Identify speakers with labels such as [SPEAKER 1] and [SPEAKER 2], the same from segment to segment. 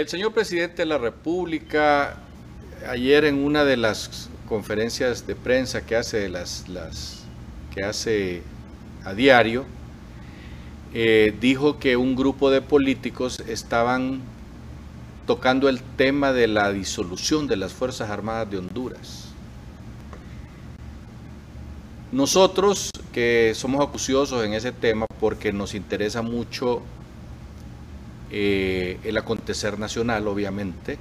[SPEAKER 1] El señor presidente de la República, ayer en una de las conferencias de prensa que hace, las, las, que hace a diario, eh, dijo que un grupo de políticos estaban tocando el tema de la disolución de las Fuerzas Armadas de Honduras. Nosotros que somos acuciosos en ese tema porque nos interesa mucho eh, el acontecer nacional, obviamente,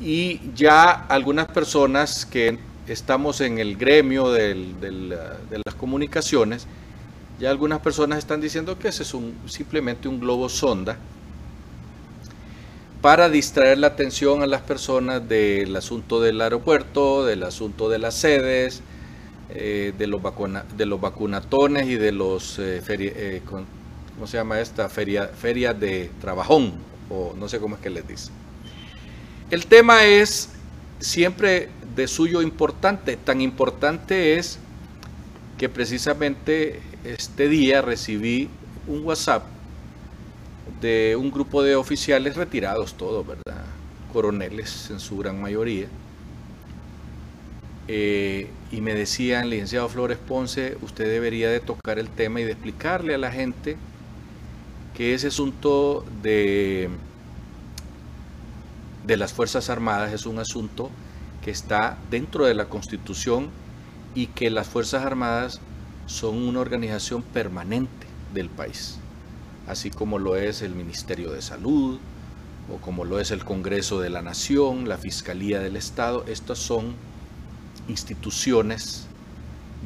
[SPEAKER 1] y ya algunas personas que estamos en el gremio de las comunicaciones, ya algunas personas están diciendo que ese es simplemente un globo sonda para distraer la atención a las personas del asunto del aeropuerto, del asunto de las sedes, eh, de, los los vacunatones y de los, eh, eh, ¿cómo se llama esta? Feria, feria de trabajón, o no sé cómo es que les dice. El tema es siempre de suyo importante, tan importante es que precisamente este día recibí un WhatsApp de un grupo de oficiales retirados todos, ¿verdad? Coroneles en su gran mayoría. Eh, y me decían, licenciado Flores Ponce, usted debería de tocar el tema y de explicarle a la gente que ese asunto de, de las Fuerzas Armadas es un asunto que está dentro de la Constitución y que las Fuerzas Armadas son una organización permanente del país así como lo es el Ministerio de Salud o como lo es el Congreso de la Nación, la Fiscalía del Estado. Estas son instituciones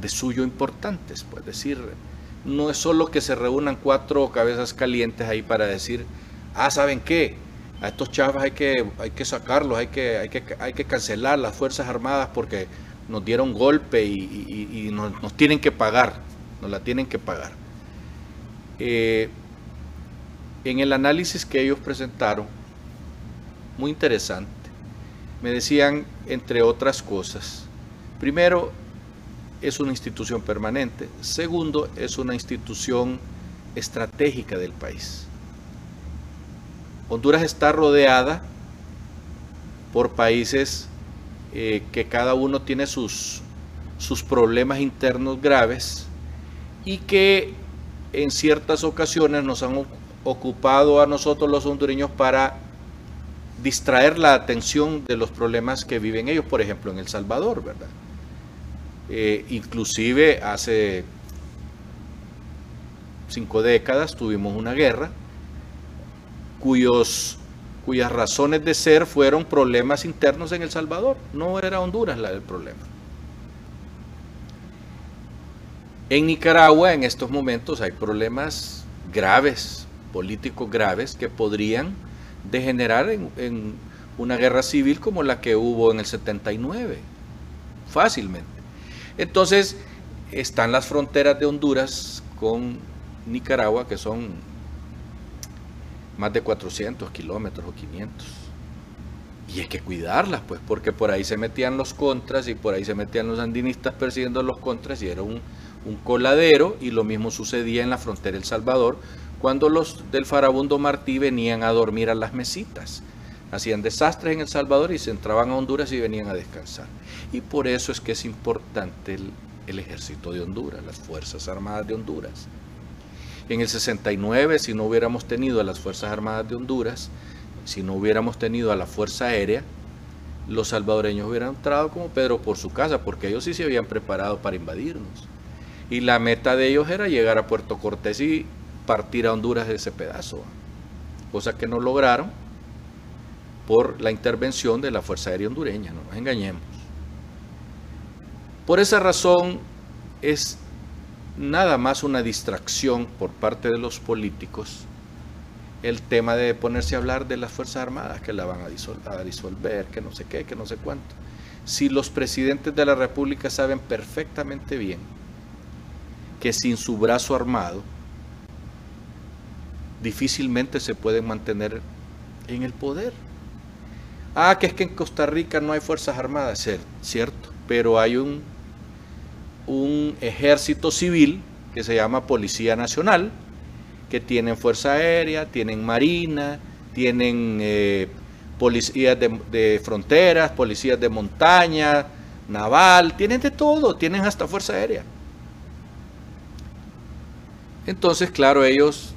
[SPEAKER 1] de suyo importantes, pues decir, no es solo que se reúnan cuatro cabezas calientes ahí para decir, ah, ¿saben qué? A estos chavos hay que, hay que sacarlos, hay que, hay, que, hay que cancelar las Fuerzas Armadas porque nos dieron golpe y, nos, nos, tienen que pagar, nos la tienen que pagar. Eh, en el análisis que ellos presentaron, muy interesante, me decían, entre otras cosas, primero, es una institución permanente, segundo, es una institución estratégica del país. Honduras está rodeada por países eh, que cada uno tiene sus, sus problemas internos graves y que en ciertas ocasiones nos han ocupado a nosotros los hondureños para distraer la atención de los problemas que viven ellos, por ejemplo, en El Salvador, ¿verdad? Eh, inclusive hace cinco décadas tuvimos una guerra cuyos, cuyas razones de ser fueron problemas internos en El Salvador, no era Honduras la del problema. En Nicaragua en estos momentos hay problemas graves políticos graves que podrían degenerar en, una guerra civil como la que hubo en el 79, fácilmente. Entonces, están las fronteras de Honduras con Nicaragua, que son más de 400 kilómetros o 500. Y hay que cuidarlas, pues, porque por ahí se metían los contras y por ahí se metían los andinistas persiguiendo los contras y era un, un coladero y lo mismo sucedía en la frontera El Salvador cuando los del farabundo Martí venían a dormir a las mesitas. Hacían desastres en El Salvador y se entraban a Honduras y venían a descansar. Y por eso es que es importante el, ejército de Honduras, las Fuerzas Armadas de Honduras. En el 69, si no hubiéramos tenido a las Fuerzas Armadas de Honduras, si no hubiéramos tenido a la Fuerza Aérea, los salvadoreños hubieran entrado como Pedro por su casa, porque ellos sí se habían preparado para invadirnos. Y la meta de ellos era llegar a Puerto Cortés y partir a Honduras de ese pedazo, cosa que no lograron por la intervención de la Fuerza Aérea Hondureña, no nos engañemos. Por esa razón es nada más una distracción por parte de los políticos el tema de ponerse a hablar de las Fuerzas Armadas que la van a, a disolver, que no sé qué, que no sé cuánto. Si los presidentes de la República saben perfectamente bien que sin su brazo armado difícilmente se pueden mantener en el poder. Ah, que es que en Costa Rica no hay Fuerzas Armadas, cierto, pero hay un, un ejército civil que se llama Policía Nacional, que tienen Fuerza Aérea, tienen Marina, tienen eh, policías de, de, fronteras, policías de montaña, naval, tienen de todo, tienen hasta fuerza aérea. Entonces, claro, ellos,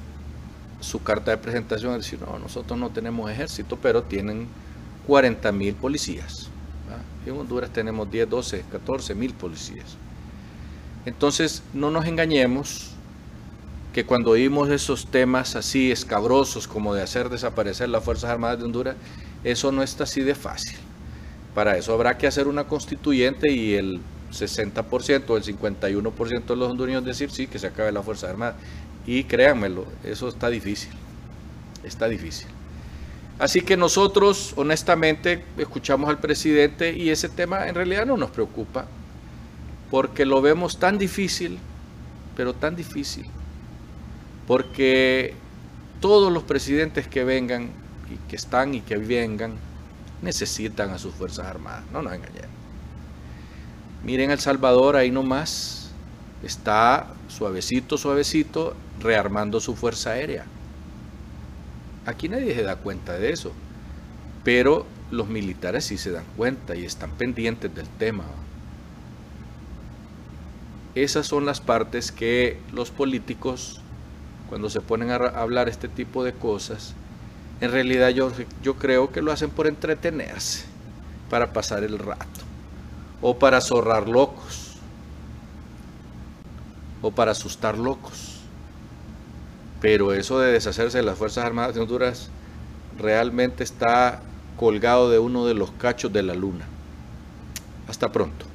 [SPEAKER 1] su carta de presentación es decir, no, nosotros no tenemos ejército, pero tienen 40 mil policías. En Honduras tenemos 10, 12, 14 mil policías. Entonces, no nos engañemos que cuando oímos esos temas así escabrosos como de hacer desaparecer las Fuerzas Armadas de Honduras, eso no está así de fácil. Para eso habrá que hacer una constituyente y el 60% o el 51% de los hondureños decir sí, que se acabe la Fuerza Armada. Y créanmelo, eso está difícil. Está difícil. Así que nosotros, honestamente, escuchamos al presidente y ese tema en realidad no nos preocupa, porque lo vemos tan difícil, pero tan difícil, porque todos los presidentes que vengan y que están y que vengan necesitan a sus Fuerzas Armadas, no nos engañemos. Miren El Salvador, ahí nomás está suavecito, suavecito, rearmando su Fuerza Aérea Aquí nadie se da cuenta de eso, pero los militares sí se dan cuenta y están pendientes del tema. Esas son las partes que los políticos, cuando se ponen a hablar este tipo de cosas, en realidad yo, yo creo que lo hacen por entretenerse, para pasar el rato, o para zorrar locos, o para asustar locos. Pero eso de deshacerse de las Fuerzas Armadas de Honduras realmente está colgado de uno de los cachos de la luna. Hasta pronto.